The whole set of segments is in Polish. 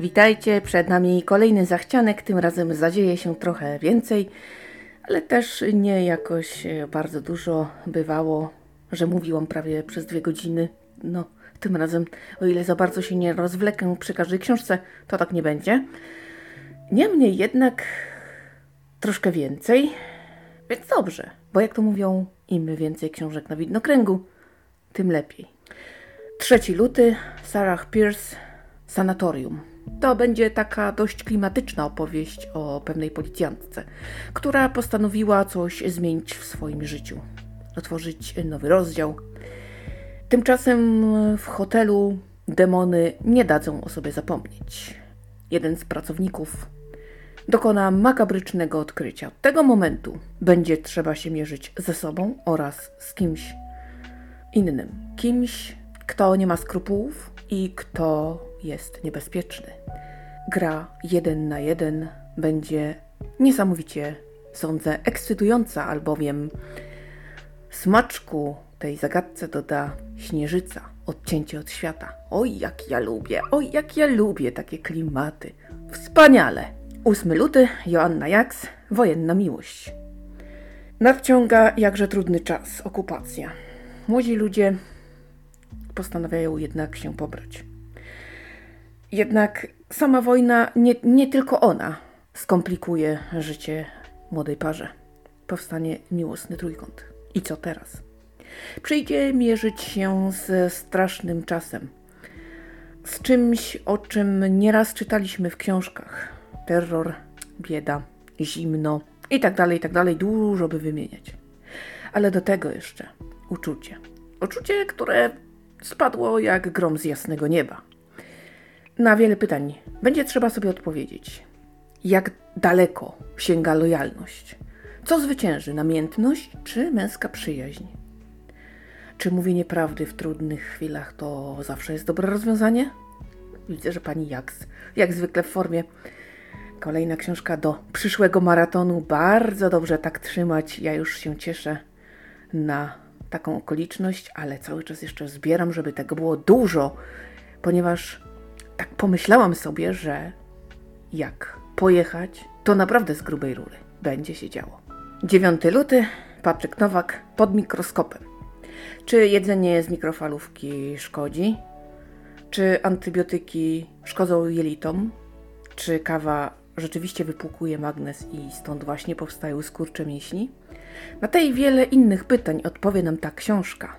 Witajcie, przed nami kolejny zachcianek, tym razem zadzieje się trochę więcej, ale też nie jakoś e, bardzo dużo bywało, że mówiłam prawie przez dwie godziny. No, tym razem, o ile za bardzo się nie rozwlekę przy każdej książce, to tak nie będzie. Niemniej jednak troszkę więcej, więc dobrze, bo jak to mówią, im więcej książek na widnokręgu, tym lepiej. 3 luty, Sarah Pierce, Sanatorium. To będzie taka dość klimatyczna opowieść o pewnej policjantce, która postanowiła coś zmienić w swoim życiu, otworzyć nowy rozdział. Tymczasem w hotelu demony nie dadzą o sobie zapomnieć. Jeden z pracowników dokona makabrycznego odkrycia. Od tego momentu będzie trzeba się mierzyć ze sobą oraz z kimś innym. Kimś, kto nie ma skrupułów i kto jest niebezpieczny. Gra jeden na jeden będzie niesamowicie, sądzę, ekscytująca, albowiem smaczku tej zagadce doda śnieżyca, odcięcie od świata. Oj, jak ja lubię, oj, jak ja lubię takie klimaty. Wspaniale! 8 luty, Joanna Jaks, wojenna miłość. Nadciąga jakże trudny czas, okupacja. Młodzi ludzie postanawiają jednak się pobrać. Jednak sama wojna, nie, nie tylko ona, skomplikuje życie młodej parze. Powstanie miłosny trójkąt. I co teraz? Przyjdzie mierzyć się ze strasznym czasem. Z czymś, o czym nieraz czytaliśmy w książkach. Terror, bieda, zimno i tak dalej, i tak dalej. Dużo by wymieniać. Ale do tego jeszcze uczucie. Uczucie, które spadło jak grom z jasnego nieba. Na wiele pytań będzie trzeba sobie odpowiedzieć. Jak daleko sięga lojalność? Co zwycięży, namiętność czy męska przyjaźń? Czy mówienie prawdy w trudnych chwilach to zawsze jest dobre rozwiązanie? Widzę, że pani Jaks, jak zwykle w formie. Kolejna książka do przyszłego maratonu. Bardzo dobrze tak trzymać. Ja już się cieszę na taką okoliczność, ale cały czas jeszcze zbieram, żeby tego było dużo, ponieważ tak pomyślałam sobie, że jak pojechać, to naprawdę z grubej rury będzie się działo. 9 luty, Patryk Nowak pod mikroskopem. Czy jedzenie z mikrofalówki szkodzi? Czy antybiotyki szkodzą jelitom? Czy kawa rzeczywiście wypłukuje magnes i stąd właśnie powstają skurcze mięśni? Na te i wiele innych pytań odpowie nam ta książka.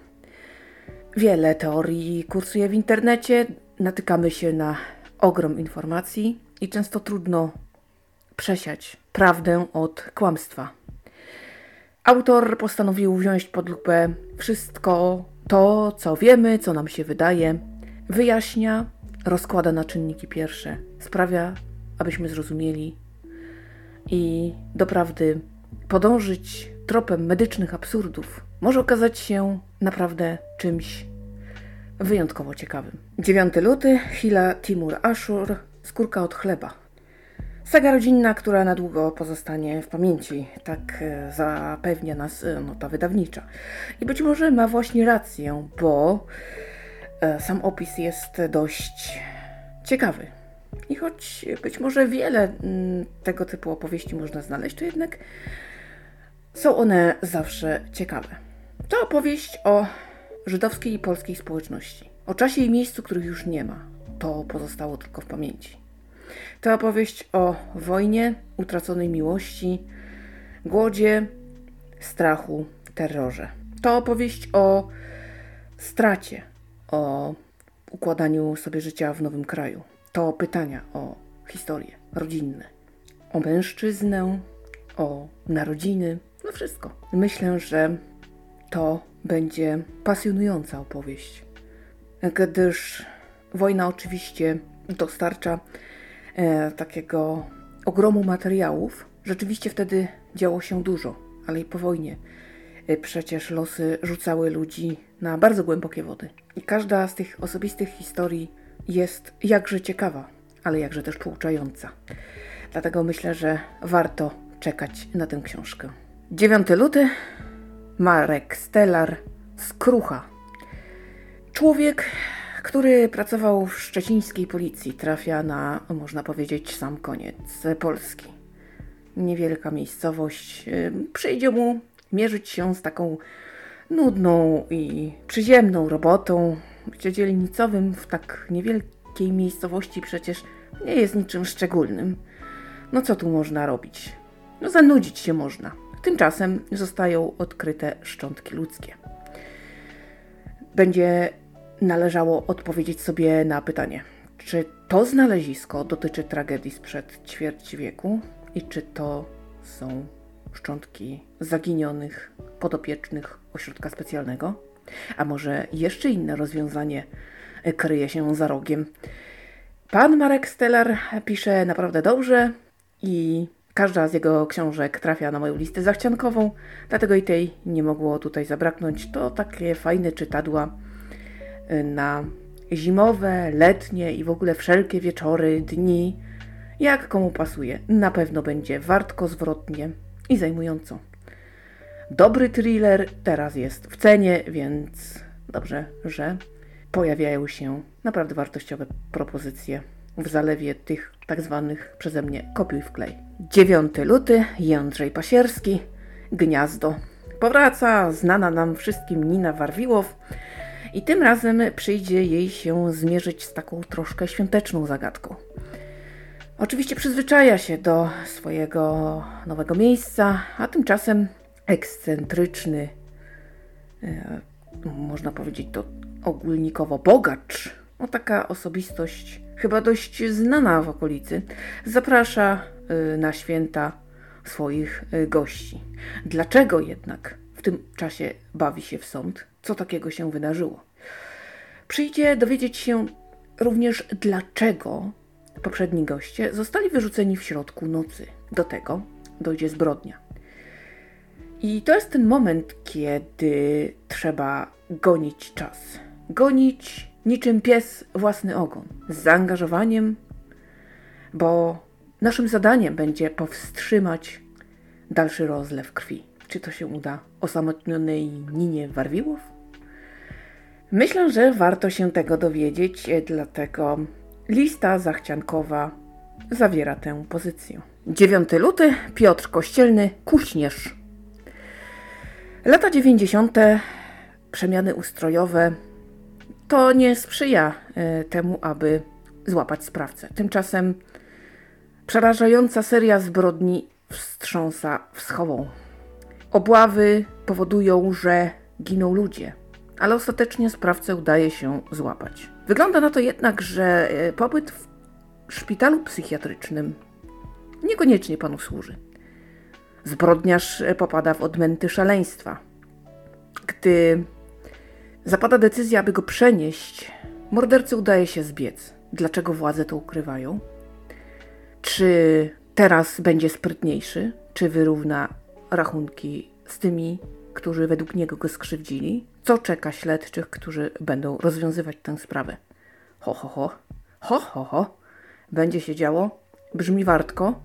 Wiele teorii kursuje w internecie, natykamy się na ogrom informacji i często trudno przesiać prawdę od kłamstwa. Autor postanowił wziąć pod lupę wszystko to, co wiemy, co nam się wydaje, wyjaśnia, rozkłada na czynniki pierwsze, sprawia, abyśmy zrozumieli i doprawdy podążyć tropem medycznych absurdów może okazać się naprawdę czymś wyjątkowo ciekawym. 9 luty, Hila Timur Ashur, skórka od chleba. Saga rodzinna, która na długo pozostanie w pamięci, tak e, zapewnia nas e, nota wydawnicza. I być może ma właśnie rację, bo e, sam opis jest dość ciekawy. I choć być może wiele tego typu opowieści można znaleźć, to jednak są one zawsze ciekawe. To opowieść o żydowskiej i polskiej społeczności. O czasie i miejscu, których już nie ma. To pozostało tylko w pamięci. To opowieść o wojnie, utraconej miłości, głodzie, strachu, terrorze. To opowieść o stracie, o układaniu sobie życia w nowym kraju. To pytania o historię rodzinne, o mężczyznę, o narodziny, no wszystko. Myślę, że to będzie pasjonująca opowieść, gdyż wojna oczywiście dostarcza e, takiego ogromu materiałów. Rzeczywiście wtedy działo się dużo, ale i po wojnie e, przecież losy rzucały ludzi na bardzo głębokie wody. I każda z tych osobistych historii jest jakże ciekawa, ale jakże też pouczająca. Dlatego myślę, że warto czekać na tę książkę. 9 luty, Marek Stellar, Skrucha. Człowiek, który pracował w szczecińskiej policji, trafia na, można powiedzieć, sam koniec Polski. Niewielka miejscowość. y, Przyjdzie mu mierzyć się z taką nudną i przyziemną robotą. Bycie dzielnicowym w tak niewielkiej miejscowości przecież nie jest niczym szczególnym. No co tu można robić? No zanudzić się można. Tymczasem zostają odkryte szczątki ludzkie. Będzie należało odpowiedzieć sobie na pytanie, czy to znalezisko dotyczy tragedii sprzed ćwierć wieku i czy to są szczątki zaginionych podopiecznych ośrodka specjalnego? A może jeszcze inne rozwiązanie kryje się za rogiem? Pan Marek Stellar pisze naprawdę dobrze i każda z jego książek trafia na moją listę zachciankową, dlatego i tej nie mogło tutaj zabraknąć. To takie fajne czytadła y, na zimowe, letnie i w ogóle wszelkie wieczory, dni, jak komu pasuje. Na pewno będzie wartko, zwrotnie i zajmująco. Dobry thriller teraz jest w cenie, więc dobrze, że pojawiają się naprawdę wartościowe propozycje w zalewie tych tak zwanych przeze mnie kopiuj w klej. 9 luty, Jędrzej Pasierski, Gniazdo. Powraca znana nam wszystkim Nina Warwiłow i tym razem przyjdzie jej się zmierzyć z taką troszkę świąteczną zagadką. Oczywiście przyzwyczaja się do swojego nowego miejsca, a tymczasem ekscentryczny, e, można powiedzieć to ogólnikowo bogacz, no taka osobistość chyba dość znana w okolicy, zaprasza y, na święta swoich y, gości. Dlaczego jednak w tym czasie bawi się w sąd? Co takiego się wydarzyło? Przyjdzie dowiedzieć się również, dlaczego poprzedni goście zostali wyrzuceni w środku nocy. Do tego dojdzie zbrodnia. I to jest ten moment, kiedy trzeba gonić czas. Gonić niczym pies własny ogon, z zaangażowaniem, bo naszym zadaniem będzie powstrzymać dalszy rozlew krwi. Czy to się uda osamotnionej Ninie Warwiłów? Myślę, że warto się tego dowiedzieć, e, dlatego lista zachciankowa zawiera tę pozycję. 9 luty, Piotr Kościelny, Kuśnierz. Lata 90. przemiany ustrojowe to nie sprzyja e, temu, aby złapać sprawcę. Tymczasem przerażająca seria zbrodni wstrząsa wschową. Obławy powodują, że giną ludzie, ale ostatecznie sprawcę udaje się złapać. Wygląda na to jednak, że e, pobyt w szpitalu psychiatrycznym niekoniecznie panu służy. Zbrodniarz e, popada w odmęty szaleństwa. Gdy zapada decyzja, aby go przenieść, mordercy udaje się zbiec. Dlaczego władze to ukrywają? Czy teraz będzie sprytniejszy? Czy wyrówna rachunki z tymi, którzy według niego go skrzywdzili? Co czeka śledczych, którzy będą rozwiązywać tę sprawę? Ho, ho, ho. Ho, ho, ho. Będzie się działo. Brzmi wartko.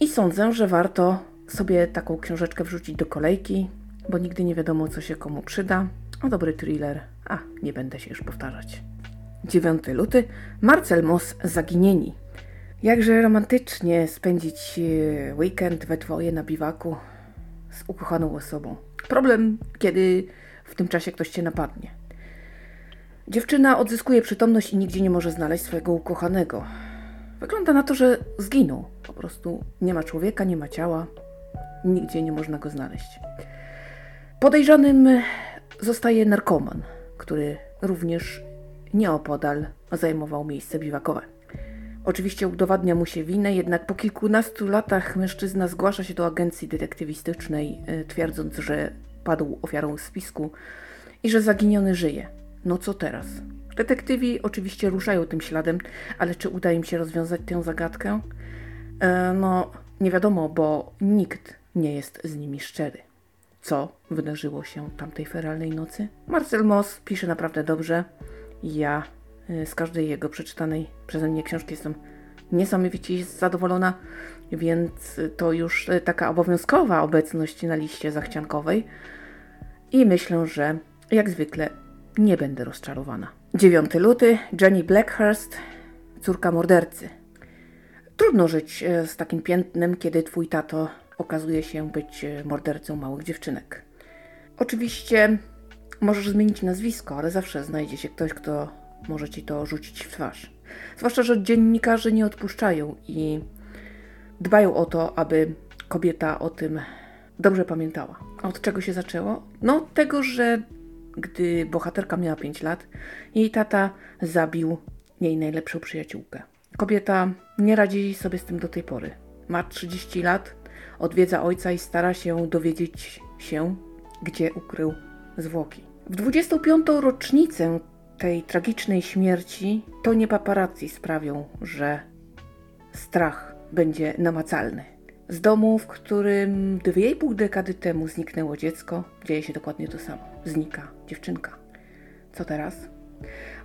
I sądzę, że warto sobie taką książeczkę wrzucić do kolejki, bo nigdy nie wiadomo, co się komu przyda. O dobry thriller. A, nie będę się już powtarzać. 9 luty. Marcel Moss Zaginieni. Jakże romantycznie spędzić e, weekend we dwoje na biwaku z ukochaną osobą. Problem, kiedy w tym czasie ktoś cię napadnie. Dziewczyna odzyskuje przytomność i nigdzie nie może znaleźć swojego ukochanego. Wygląda na to, że zginął. Po prostu nie ma człowieka, nie ma ciała, nigdzie nie można go znaleźć. Podejrzanym zostaje narkoman, który również nieopodal zajmował miejsce biwakowe. Oczywiście udowadnia mu się winę, jednak po kilkunastu latach mężczyzna zgłasza się do agencji detektywistycznej, y, twierdząc, że padł ofiarą spisku i że zaginiony żyje. No co teraz? Detektywi oczywiście ruszają tym śladem, ale czy uda im się rozwiązać tę zagadkę? E, no, nie wiadomo, bo nikt nie jest z nimi szczery. Co wydarzyło się tamtej feralnej nocy? Marcel Moss pisze naprawdę dobrze. Ja y, z każdej jego przeczytanej przeze mnie książki jestem niesamowicie zadowolona, więc to już y, taka obowiązkowa obecność na liście zachciankowej. I myślę, że jak zwykle nie będę rozczarowana. 9 luty, Jenny Blackhurst, córka mordercy. Trudno żyć e, z takim piętnem, kiedy twój tato okazuje się być e, mordercą małych dziewczynek. Oczywiście możesz zmienić nazwisko, ale zawsze znajdzie się ktoś, kto może ci to rzucić w twarz. Zwłaszcza, że dziennikarze nie odpuszczają i dbają o to, aby kobieta o tym dobrze pamiętała. A od czego się zaczęło? No, tego, że gdy bohaterka miała 5 lat, jej tata zabił jej najlepszą przyjaciółkę. Kobieta nie radzi sobie z tym do tej pory. Ma 30 lat, odwiedza ojca i stara się dowiedzieć się, gdzie ukrył zwłoki. W 25. rocznicę tej tragicznej śmierci to nie paparazzi sprawią, że strach będzie namacalny. Z domu, w którym 2,5 dekady temu zniknęło dziecko, dzieje się dokładnie to samo. Znika dziewczynka. Co teraz?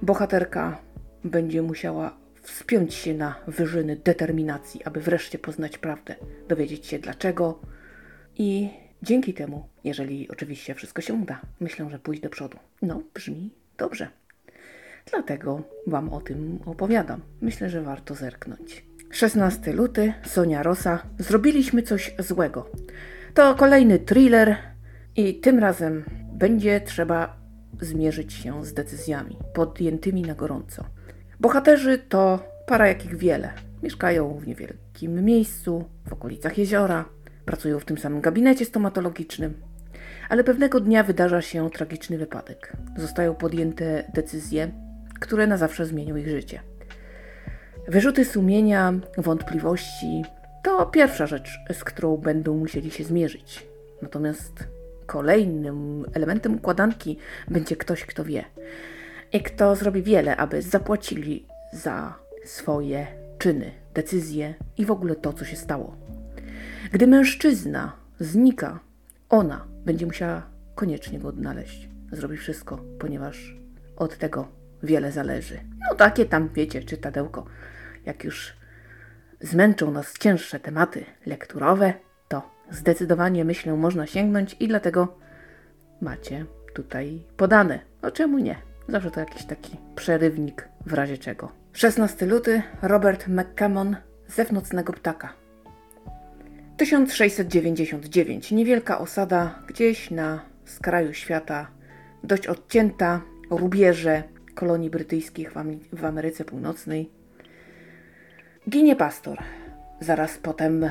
Bohaterka będzie musiała wspiąć się na wyżyny determinacji, aby wreszcie poznać prawdę, dowiedzieć się dlaczego i dzięki temu, jeżeli oczywiście wszystko się uda, myślę, że pójść do przodu. No, brzmi dobrze. Dlatego Wam o tym opowiadam. Myślę, że warto zerknąć. 16 luty, Sonia Rosa. Zrobiliśmy coś złego. To kolejny thriller i tym razem będzie trzeba zmierzyć się z decyzjami podjętymi na gorąco. Bohaterzy to para jakich wiele. Mieszkają w niewielkim miejscu, w okolicach jeziora, pracują w tym samym gabinecie stomatologicznym. Ale pewnego dnia wydarza się tragiczny wypadek. Zostają podjęte decyzje, które na zawsze zmienią ich życie. Wyrzuty sumienia, wątpliwości to pierwsza rzecz, z którą będą musieli się zmierzyć. Natomiast kolejnym elementem układanki będzie ktoś, kto wie i kto zrobi wiele, aby zapłacili za swoje czyny, decyzje i w ogóle to, co się stało. Gdy mężczyzna znika, ona będzie musiała koniecznie go odnaleźć. Zrobi wszystko, ponieważ od tego wiele zależy. No takie tam, wiecie, czytadełko. Jak już zmęczą nas cięższe tematy lekturowe, to zdecydowanie myślę można sięgnąć i dlatego macie tutaj podane. No czemu nie? Zawsze to jakiś taki przerywnik w razie czego. 16 luty, Robert McCammon, Zew nocnego ptaka. 1699. Niewielka osada gdzieś na skraju świata, dość odcięta, rubieże kolonii brytyjskich w Ameryce Północnej. Ginie pastor, zaraz potem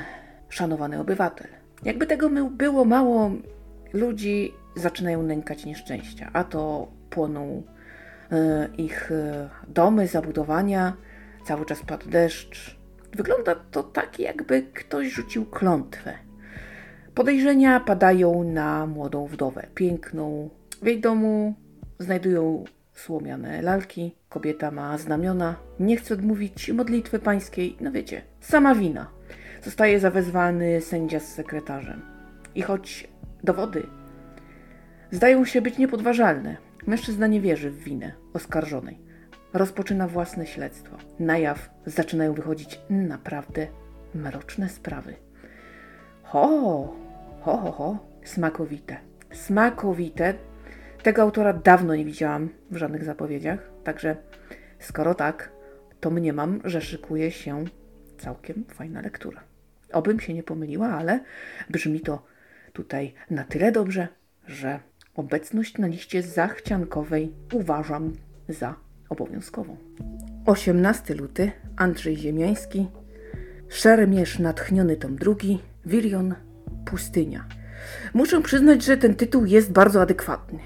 szanowany obywatel. Jakby tego było mało, ludzi zaczynają nękać nieszczęścia, a to płoną ich e, domy, zabudowania, cały czas padł deszcz. Wygląda to tak, jakby ktoś rzucił klątwę. Podejrzenia padają na młodą wdowę, piękną. W jej domu znajdują słomiane lalki, kobieta ma znamiona, nie chce odmówić modlitwy pańskiej, no wiecie, sama wina. Zostaje zawezwany sędzia z sekretarzem. I choć dowody zdają się być niepodważalne, mężczyzna nie wierzy w winę oskarżonej. Rozpoczyna własne śledztwo. Na jaw zaczynają wychodzić naprawdę mroczne sprawy. Ho, ho, ho, ho, smakowite. Smakowite tego autora dawno nie widziałam w żadnych zapowiedziach, także skoro tak, to mniemam, że szykuje się całkiem fajna lektura. Obym się nie pomyliła, ale brzmi to tutaj na tyle dobrze, że obecność na liście zachciankowej uważam za obowiązkową. 18 luty, Andrzej Ziemiański, Szermierz natchniony tom drugi, Wirion, Pustynia. Muszę przyznać, że ten tytuł jest bardzo adekwatny.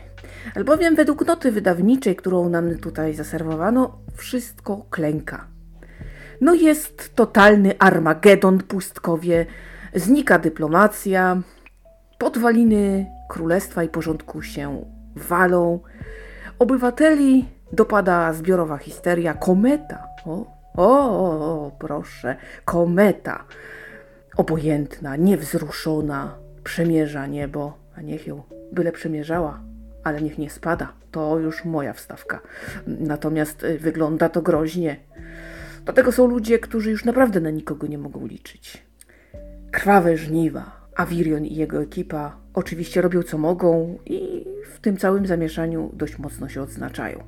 Albowiem według noty wydawniczej, którą nam tutaj zaserwowano, wszystko klęka. No jest totalny Armagedon pustkowie, znika dyplomacja, podwaliny królestwa i porządku się walą, obywateli dopada zbiorowa histeria, kometa, o, o, o, o proszę, kometa, obojętna, niewzruszona, przemierza niebo, a niech ją byle przemierzała, ale niech nie spada. To już moja wstawka. Natomiast y, wygląda to groźnie. Dlatego są ludzie, którzy już naprawdę na nikogo nie mogą liczyć. Krwawe żniwa. A Wirion i jego ekipa oczywiście robią co mogą i w tym całym zamieszaniu dość mocno się odznaczają.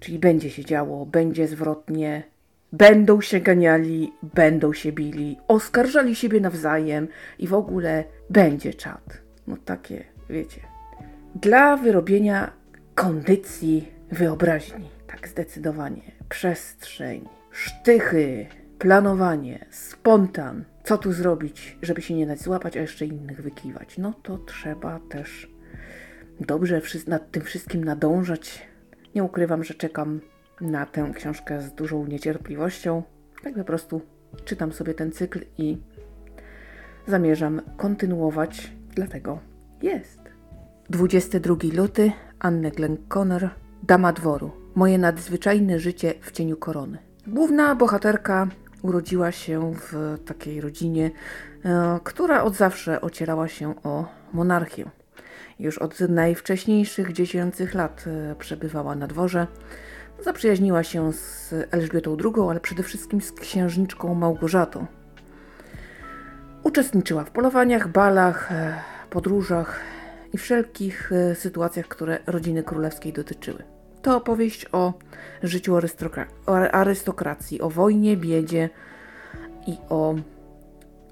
Czyli będzie się działo, będzie zwrotnie, będą się ganiali, będą się bili, oskarżali siebie nawzajem i w ogóle będzie czat. No takie, wiecie. Dla wyrobienia kondycji wyobraźni, tak zdecydowanie. Przestrzeń, sztychy, planowanie, spontan. Co tu zrobić, żeby się nie dać złapać, a jeszcze innych wykiwać? No to trzeba też dobrze nad tym wszystkim nadążać. Nie ukrywam, że czekam na tę książkę z dużą niecierpliwością. Tak po prostu czytam sobie ten cykl i zamierzam kontynuować, dlatego jest. 22 luty, Anne Glenn Connor, Dama Dworu. Moje nadzwyczajne życie w cieniu korony. Główna bohaterka urodziła się w takiej rodzinie, e, która od zawsze ocierała się o monarchię. Już od najwcześniejszych dziecięcych lat e, przebywała na dworze. Zaprzyjaźniła się z Elżbietą II, ale przede wszystkim z księżniczką Małgorzatą. Uczestniczyła w polowaniach, balach, e, podróżach i wszelkich sytuacjach, które rodziny królewskiej dotyczyły. To opowieść o życiu arystokracji, o wojnie, biedzie i o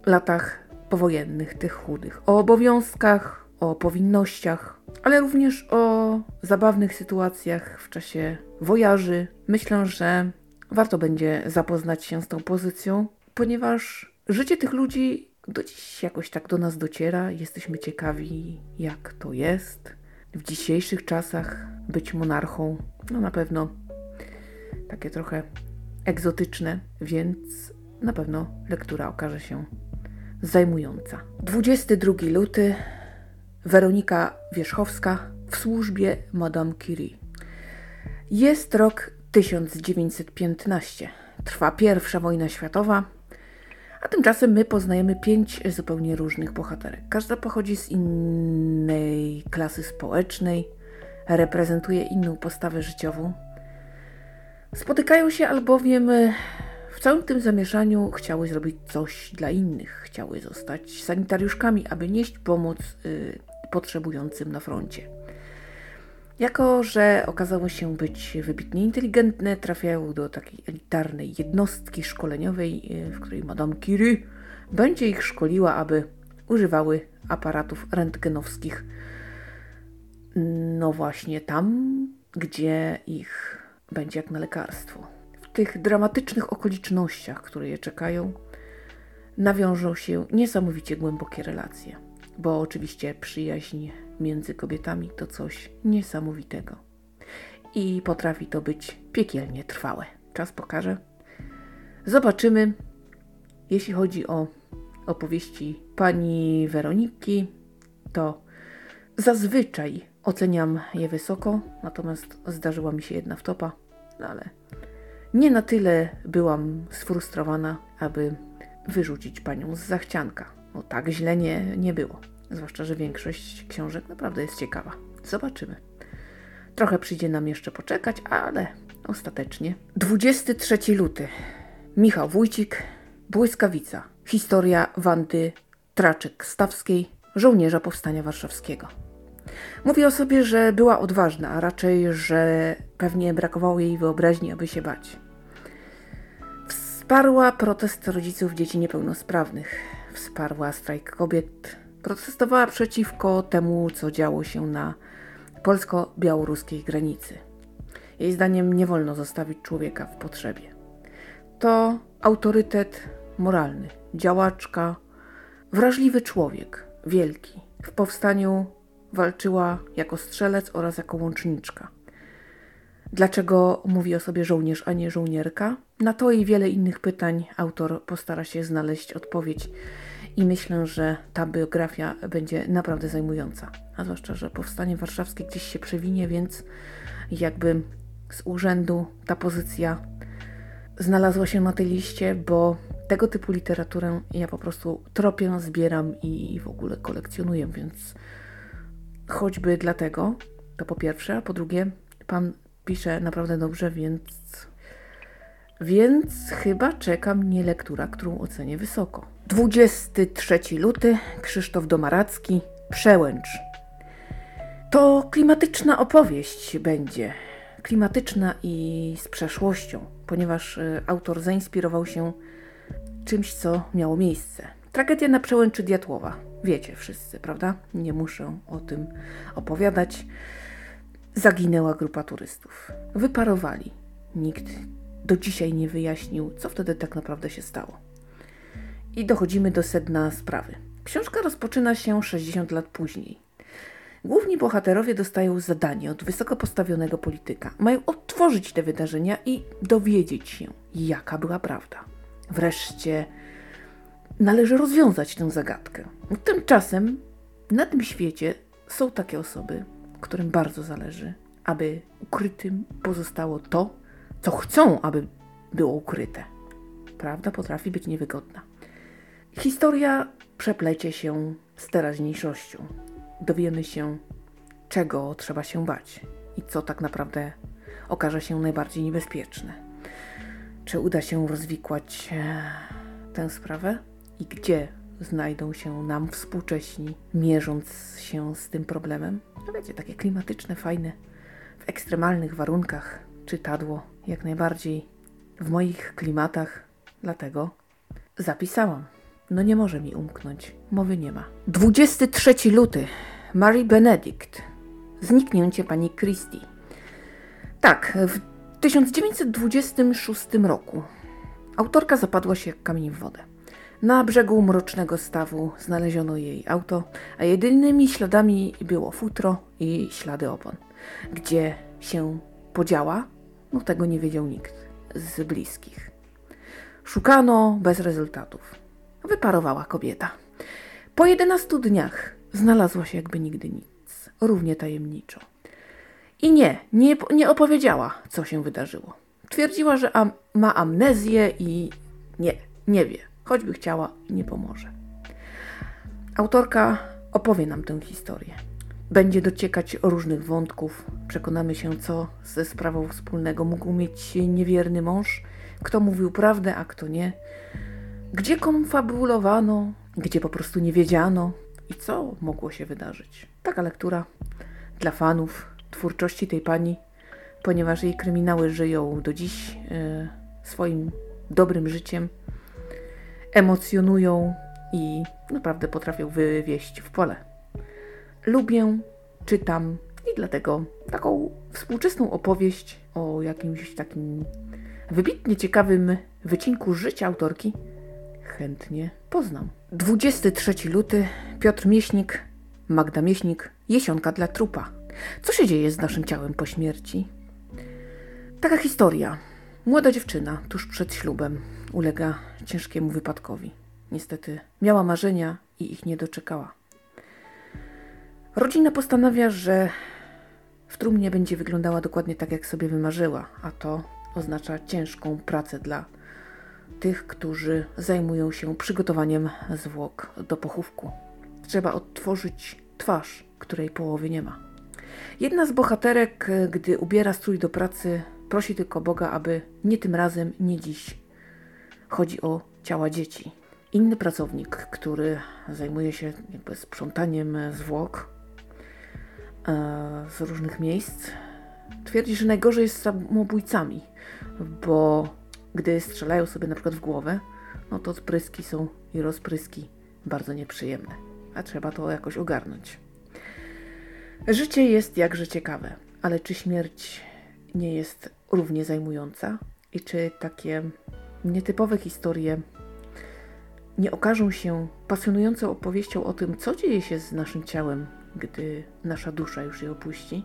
latach powojennych, tych chudych, o obowiązkach, o powinnościach, ale również o zabawnych sytuacjach w czasie wojaży. Myślę, że warto będzie zapoznać się z tą pozycją, ponieważ życie tych ludzi do dziś jakoś tak do nas dociera. Jesteśmy ciekawi, jak to jest w dzisiejszych czasach być monarchą. No na pewno takie trochę egzotyczne, więc na pewno lektura okaże się zajmująca. 22 luty Weronika Wierzchowska w służbie Madame Curie. Jest rok 1915. Trwa pierwsza wojna światowa, a tymczasem my poznajemy pięć zupełnie różnych bohaterek. Każda pochodzi z innej klasy społecznej, reprezentuje inną postawę życiową. Spotykają się albowiem w całym tym zamieszaniu chciały zrobić coś dla innych. Chciały zostać sanitariuszkami, aby nieść pomoc y, potrzebującym na froncie. Jako, że okazało się być wybitnie inteligentne, trafiają do takiej elitarnej jednostki szkoleniowej, e, w której Madame Curie będzie ich szkoliła, aby używały aparatów rentgenowskich. No właśnie tam, gdzie ich będzie jak na lekarstwo. W tych dramatycznych okolicznościach, które je czekają, nawiążą się niesamowicie głębokie relacje bo oczywiście przyjaźń między kobietami to coś niesamowitego. I potrafi to być piekielnie trwałe. Czas pokaże. Zobaczymy. Jeśli chodzi o opowieści pani Weroniki, to zazwyczaj oceniam je wysoko, natomiast zdarzyła mi się jedna wtopa, no ale nie na tyle byłam sfrustrowana, aby wyrzucić panią z zachcianka. No tak źle nie, nie było. Zwłaszcza, że większość książek naprawdę jest ciekawa. Zobaczymy. Trochę przyjdzie nam jeszcze poczekać, ale ostatecznie. 23 luty. Michał Wójcik, Błyskawica. Historia Wandy Traczek-Stawskiej, żołnierza Powstania Warszawskiego. Mówi o sobie, że była odważna, a raczej, że pewnie brakowało jej wyobraźni, aby się bać. Wsparła protest rodziców dzieci niepełnosprawnych wsparła strajk kobiet, protestowała przeciwko temu, co działo się na polsko-białoruskiej granicy. Jej zdaniem nie wolno zostawić człowieka w potrzebie. To autorytet moralny, działaczka, wrażliwy człowiek, wielki. W powstaniu walczyła jako strzelec oraz jako łączniczka. Dlaczego mówi o sobie żołnierz, a nie żołnierka? Na to i wiele innych pytań autor postara się znaleźć odpowiedź i myślę, że ta biografia będzie naprawdę zajmująca. A zwłaszcza, że powstanie warszawskie gdzieś się przewinie, więc jakby z urzędu ta pozycja znalazła się na tej liście, bo tego typu literaturę ja po prostu tropię, zbieram i w ogóle kolekcjonuję, więc choćby dlatego, to po pierwsze, a po drugie, pan pisze naprawdę dobrze, więc więc chyba czeka mnie lektura, którą ocenię wysoko. 23 luty, Krzysztof Domaracki, Przełęcz. To klimatyczna opowieść będzie. klimatyczna i z przeszłością, ponieważ e, autor zainspirował się czymś, co miało miejsce. Tragedia na przełęczy Diatłowa. Wiecie wszyscy, prawda? Nie muszę o tym opowiadać. Zaginęła grupa turystów. Wyparowali. Nikt do dzisiaj nie wyjaśnił, co wtedy tak naprawdę się stało. I dochodzimy do sedna sprawy. Książka rozpoczyna się 60 lat później. Główni bohaterowie dostają zadanie od wysoko postawionego polityka. Mają odtworzyć te wydarzenia i dowiedzieć się, jaka była prawda. Wreszcie należy rozwiązać tę zagadkę. Tymczasem na tym świecie są takie osoby, którym bardzo zależy, aby ukrytym pozostało to, co chcą, aby było ukryte. Prawda potrafi być niewygodna. Historia przeplecie się z teraźniejszością. Dowiemy się, czego trzeba się bać i co tak naprawdę okaże się najbardziej niebezpieczne. Czy uda się rozwikłać e, tę sprawę i gdzie znajdą się nam współcześni, mierząc się z tym problemem? No wiecie, takie klimatyczne, fajne, w ekstremalnych warunkach czytadło, jak najbardziej w moich klimatach, dlatego zapisałam. No nie może mi umknąć, mowy nie ma. 23 luty. Mary Benedict. Zniknięcie pani Christie. Tak, w 1926 roku autorka zapadła się jak kamień w wodę. Na brzegu mrocznego stawu znaleziono jej auto, a jedynymi śladami było futro i ślady opon. Gdzie się podziała, no tego nie wiedział nikt z bliskich. Szukano bez rezultatów. Wyparowała kobieta. Po 11 dniach znalazła się jakby nigdy nic, równie tajemniczo. I nie, nie, nie opowiedziała, co się wydarzyło. Twierdziła, że am, ma amnezję i nie, nie wie. Choćby chciała, nie pomoże. Autorka opowie nam tę historię. Będzie dociekać różnych wątków. Przekonamy się, co ze sprawą wspólnego mógł mieć niewierny mąż, kto mówił prawdę, a kto nie, gdzie konfabulowano, gdzie po prostu nie wiedziano i co mogło się wydarzyć. Taka lektura dla fanów twórczości tej pani, ponieważ jej kryminały żyją do dziś e, swoim dobrym życiem, emocjonują i naprawdę potrafią wywieźć w pole. Lubię, czytam i dlatego taką współczesną opowieść o jakimś takim wybitnie ciekawym wycinku życia autorki chętnie poznam. 23 luty, Piotr Mieśnik, Magda Mieśnik, Jesionka dla trupa. Co się dzieje z naszym ciałem po śmierci? Taka historia. Młoda dziewczyna tuż przed ślubem ulega ciężkiemu wypadkowi. Niestety miała marzenia i ich nie doczekała. Rodzina postanawia, że w trumnie będzie wyglądała dokładnie tak, jak sobie wymarzyła, a to oznacza ciężką pracę dla tych, którzy zajmują się przygotowaniem zwłok do pochówku. Trzeba odtworzyć twarz, której połowy nie ma. Jedna z bohaterek, gdy ubiera strój do pracy, prosi tylko Boga, aby nie tym razem, nie dziś. Chodzi o ciała dzieci. Inny pracownik, który zajmuje się jakby sprzątaniem zwłok z różnych miejsc, twierdzi, że najgorzej jest z samobójcami, bo gdy strzelają sobie na przykład w głowę, no to spryski są i rozpryski bardzo nieprzyjemne, a trzeba to jakoś ogarnąć. Życie jest jakże ciekawe, ale czy śmierć nie jest równie zajmująca? I czy takie nietypowe historie nie okażą się pasjonującą opowieścią o tym, co dzieje się z naszym ciałem, gdy nasza dusza już je opuści?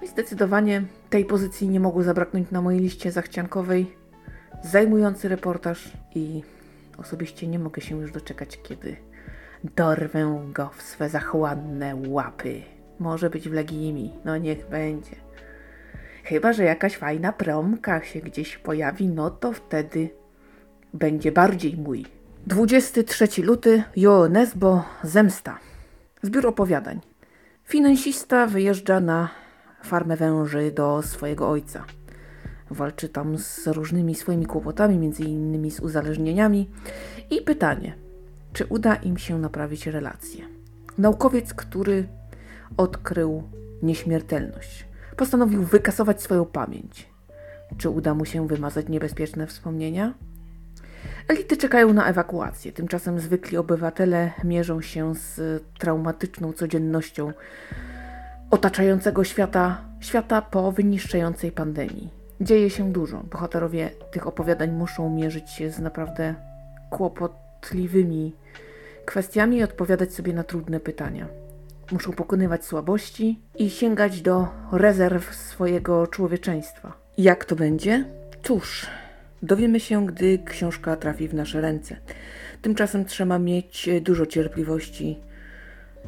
No i zdecydowanie tej pozycji nie mogło zabraknąć na mojej liście zachciankowej. Zajmujący reportaż i osobiście nie mogę się już doczekać, kiedy dorwę go w swe zachłanne łapy. Może być w Legimi, no niech będzie. Chyba, że jakaś fajna promka się gdzieś pojawi, no to wtedy będzie bardziej mój. 23 luty, Jo Nesbo, Zemsta. Zbiór opowiadań. Finansista wyjeżdża na farmę węży do swojego ojca. Walczy tam z różnymi swoimi kłopotami, między innymi z uzależnieniami. I pytanie, czy uda im się naprawić relacje? Naukowiec, który odkrył nieśmiertelność, postanowił wykasować swoją pamięć. Czy uda mu się wymazać niebezpieczne wspomnienia? Elity czekają na ewakuację, tymczasem zwykli obywatele mierzą się z traumatyczną codziennością otaczającego świata, świata po wyniszczającej pandemii. Dzieje się dużo. Bohaterowie tych opowiadań muszą mierzyć się z naprawdę kłopotliwymi kwestiami i odpowiadać sobie na trudne pytania. Muszą pokonywać słabości i sięgać do rezerw swojego człowieczeństwa. Jak to będzie? Cóż, dowiemy się, gdy książka trafi w nasze ręce. Tymczasem trzeba mieć dużo cierpliwości,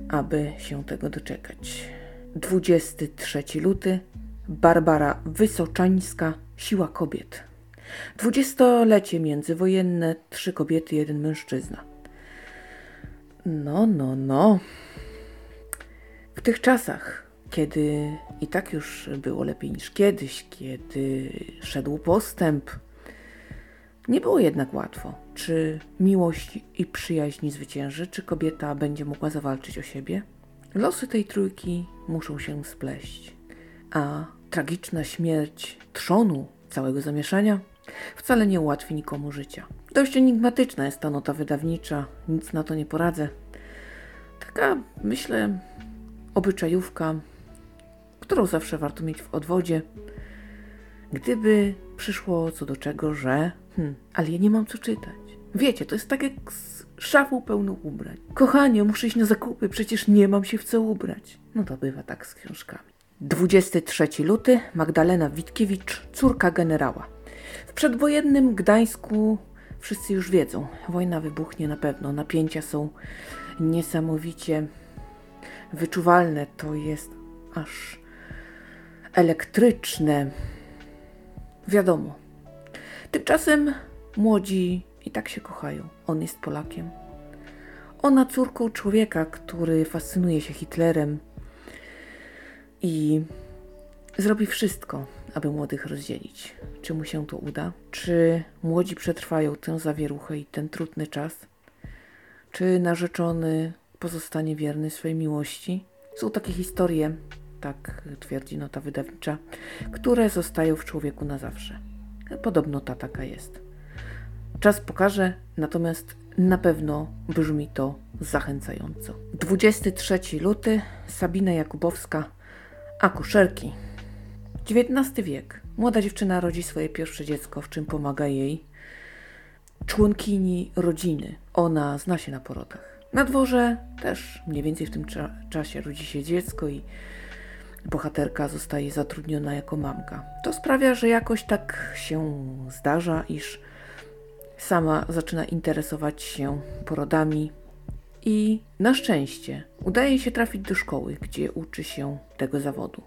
aby się tego doczekać. 23 luty Barbara Wysoczańska Siła kobiet. Dwudziestolecie międzywojenne, trzy kobiety, jeden mężczyzna. No, no, no. W tych czasach, kiedy i tak już było lepiej niż kiedyś, kiedy szedł postęp, nie było jednak łatwo. Czy miłość i przyjaźń zwycięży, czy kobieta będzie mogła zawalczyć o siebie? Losy tej trójki muszą się spleść. A tragiczna śmierć trzonu całego zamieszania wcale nie ułatwi nikomu życia. Dość enigmatyczna jest ta nota wydawnicza, nic na to nie poradzę. Taka, myślę, obyczajówka, którą zawsze warto mieć w odwodzie. Gdyby przyszło co do czego, że hmm, ale ja nie mam co czytać. Wiecie, to jest tak jak z szafą pełną ubrań. Kochanie, muszę iść na zakupy, przecież nie mam się w co ubrać. No to bywa tak z książkami. 23 luty, Magdalena Witkiewicz, córka generała. W przedwojennym Gdańsku wszyscy już wiedzą, wojna wybuchnie na pewno, napięcia są niesamowicie wyczuwalne, to jest aż elektryczne. Wiadomo. Tymczasem młodzi i tak się kochają. On jest Polakiem. Ona córką człowieka, który fascynuje się Hitlerem i zrobi wszystko, aby młodych rozdzielić. Czy mu się to uda? Czy młodzi przetrwają tę zawieruchę i ten trudny czas? Czy narzeczony pozostanie wierny swojej miłości? Są takie historie, tak twierdzi nota wydawnicza, które zostają w człowieku na zawsze. Podobno ta taka jest. Czas pokaże, natomiast na pewno brzmi to zachęcająco. 23 luty, Sabina Jakubowska, akuszerki. XIX wiek. Młoda dziewczyna rodzi swoje pierwsze dziecko, w czym pomaga jej członkini rodziny. Ona zna się na porodach. Na dworze też mniej więcej w tym cza czasie rodzi się dziecko i bohaterka zostaje zatrudniona jako mamka. To sprawia, że jakoś tak się zdarza, iż sama zaczyna interesować się porodami i na szczęście udaje się trafić do szkoły, gdzie uczy się tego zawodu.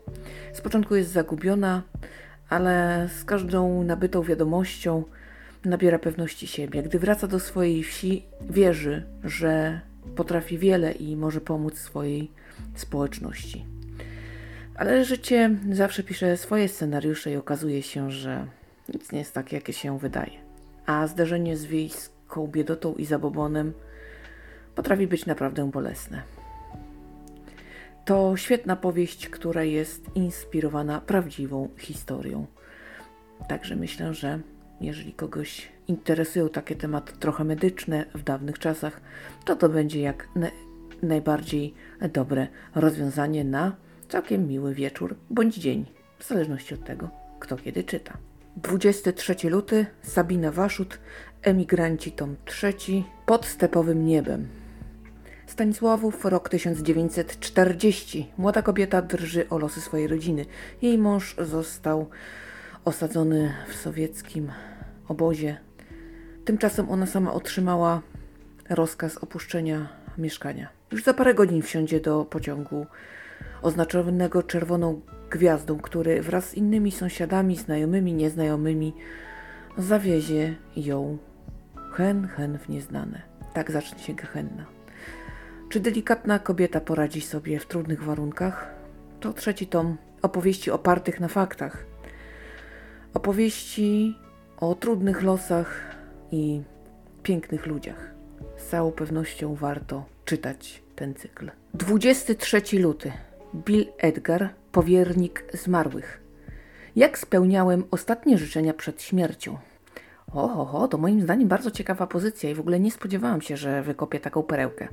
Z początku jest zagubiona, ale z każdą nabytą wiadomością nabiera pewności siebie. Gdy wraca do swojej wsi, wierzy, że potrafi wiele i może pomóc swojej społeczności. Ale życie zawsze pisze swoje scenariusze i okazuje się, że nic nie jest tak, jakie się wydaje a zderzenie z wiejską biedotą i zabobonem potrafi być naprawdę bolesne. To świetna powieść, która jest inspirowana prawdziwą historią. Także myślę, że jeżeli kogoś interesują takie tematy trochę medyczne w dawnych czasach, to to będzie jak najbardziej dobre rozwiązanie na całkiem miły wieczór bądź dzień, w zależności od tego, kto kiedy czyta. 23 luty, Sabina Waszut, Emigranci tom 3, Pod stepowym niebem. Stanisławów, rok 1940. Młoda kobieta drży o losy swojej rodziny. Jej mąż został osadzony w sowieckim obozie. Tymczasem ona sama otrzymała rozkaz opuszczenia mieszkania. Już za parę godzin wsiądzie do pociągu oznaczonego czerwoną gwiazdą, który wraz z innymi sąsiadami, znajomymi, nieznajomymi zawiezie ją hen, hen w nieznane. Tak zacznie się Gehenna. Czy delikatna kobieta poradzi sobie w trudnych warunkach? To trzeci tom opowieści opartych na faktach. Opowieści o trudnych losach i pięknych ludziach. Z całą pewnością warto czytać ten cykl. 23 luty. Bill Edgar powiernik zmarłych. Jak spełniałem ostatnie życzenia przed śmiercią. Oho, to moim zdaniem bardzo ciekawa pozycja i w ogóle nie spodziewałam się, że wykopię taką perełkę.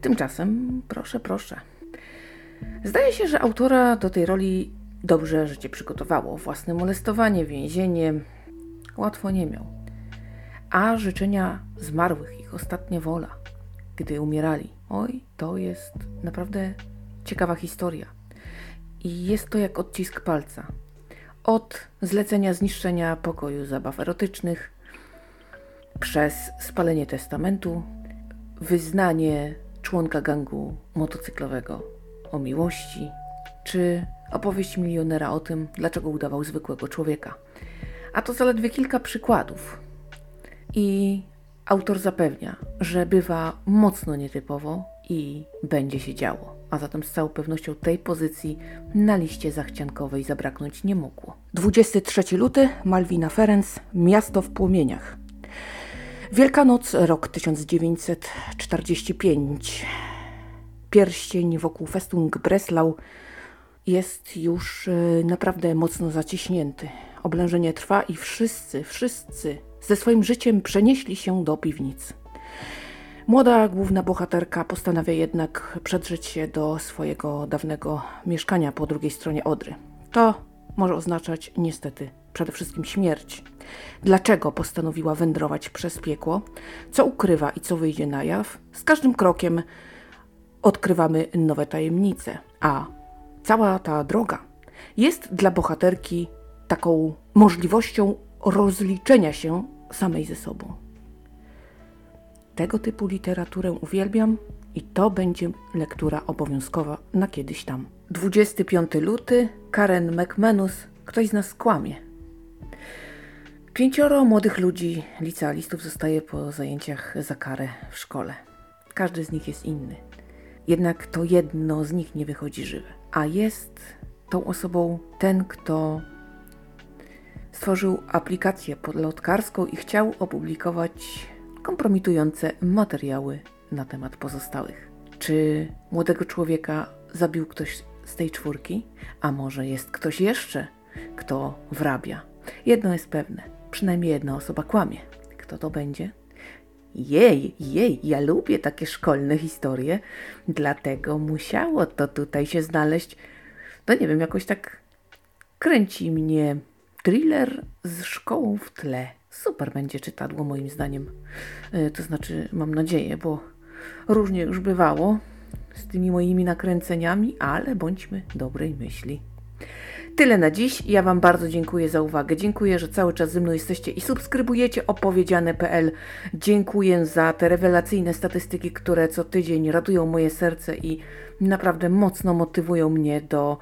Tymczasem, proszę, proszę. Zdaje się, że autora do tej roli dobrze życie przygotowało. Własne molestowanie, więzienie. Łatwo nie miał. A życzenia zmarłych, ich ostatnia wola, gdy umierali. Oj, to jest naprawdę ciekawa historia. I jest to jak odcisk palca. Od zlecenia zniszczenia pokoju zabaw erotycznych, przez spalenie testamentu, wyznanie członka gangu motocyklowego o miłości, czy opowieść milionera o tym, dlaczego udawał zwykłego człowieka. A to zaledwie kilka przykładów. I autor zapewnia, że bywa mocno nietypowo i będzie się działo. A zatem z całą pewnością tej pozycji na liście zachciankowej zabraknąć nie mogło. 23 luty, Malwina Ferenc, Miasto w płomieniach. Wielkanoc, rok 1945. Pierścień wokół Festung Breslau jest już y, naprawdę mocno zaciśnięty. Oblężenie trwa i wszyscy, wszyscy ze swoim życiem przenieśli się do piwnic. Młoda główna bohaterka postanawia jednak przedrzeć się do swojego dawnego mieszkania po drugiej stronie Odry. To może oznaczać niestety przede wszystkim śmierć. Dlaczego postanowiła wędrować przez piekło? Co ukrywa i co wyjdzie na jaw? Z każdym krokiem odkrywamy nowe tajemnice, a cała ta droga jest dla bohaterki taką możliwością rozliczenia się samej ze sobą. Tego typu literaturę uwielbiam i to będzie lektura obowiązkowa na kiedyś tam. 25 luty, Karen McManus, ktoś z nas kłamie. Pięcioro młodych ludzi, licealistów, zostaje po zajęciach za karę w szkole. Każdy z nich jest inny. Jednak to jedno z nich nie wychodzi żywe. A jest tą osobą ten, kto stworzył aplikację podlotkarską i chciał opublikować kompromitujące materiały na temat pozostałych. Czy młodego człowieka zabił ktoś z tej czwórki? A może jest ktoś jeszcze, kto wrabia? Jedno jest pewne, przynajmniej jedna osoba kłamie. Kto to będzie? Jej, jej, ja lubię takie szkolne historie, dlatego musiało to tutaj się znaleźć. No nie wiem, jakoś tak kręci mnie thriller z szkołą w tle. Super będzie czytadło moim zdaniem. E, to znaczy, mam nadzieję, bo różnie już bywało z tymi moimi nakręceniami, ale bądźmy dobrej myśli. Tyle na dziś. Ja Wam bardzo dziękuję za uwagę. Dziękuję, że cały czas ze mną jesteście i subskrybujecie opowiedziane.pl. Dziękuję za te rewelacyjne statystyki, które co tydzień radują moje serce i naprawdę mocno motywują mnie do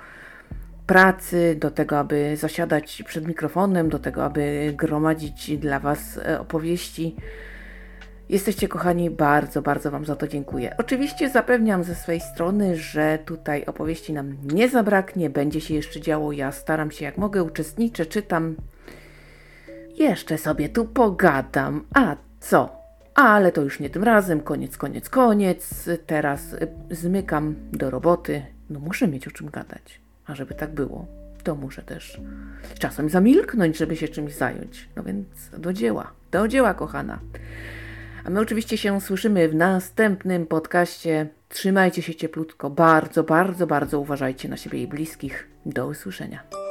pracy, do tego, aby zasiadać przed mikrofonem, do tego, aby gromadzić dla Was e, opowieści. Jesteście kochani, bardzo, bardzo Wam za to dziękuję. Oczywiście zapewniam ze swojej strony, że tutaj opowieści nam nie zabraknie, będzie się jeszcze działo. Ja staram się jak mogę, uczestniczę, czytam. Jeszcze sobie tu pogadam. A co? Ale to już nie tym razem. Koniec, koniec, koniec. Teraz y, zmykam do roboty. No muszę mieć o czym gadać. A żeby tak było, to muszę też czasem zamilknąć, żeby się czymś zająć. No więc do dzieła. Do dzieła, kochana. A my oczywiście się słyszymy w następnym podcaście. Trzymajcie się cieplutko. Bardzo, bardzo, bardzo uważajcie na siebie i bliskich. Do usłyszenia.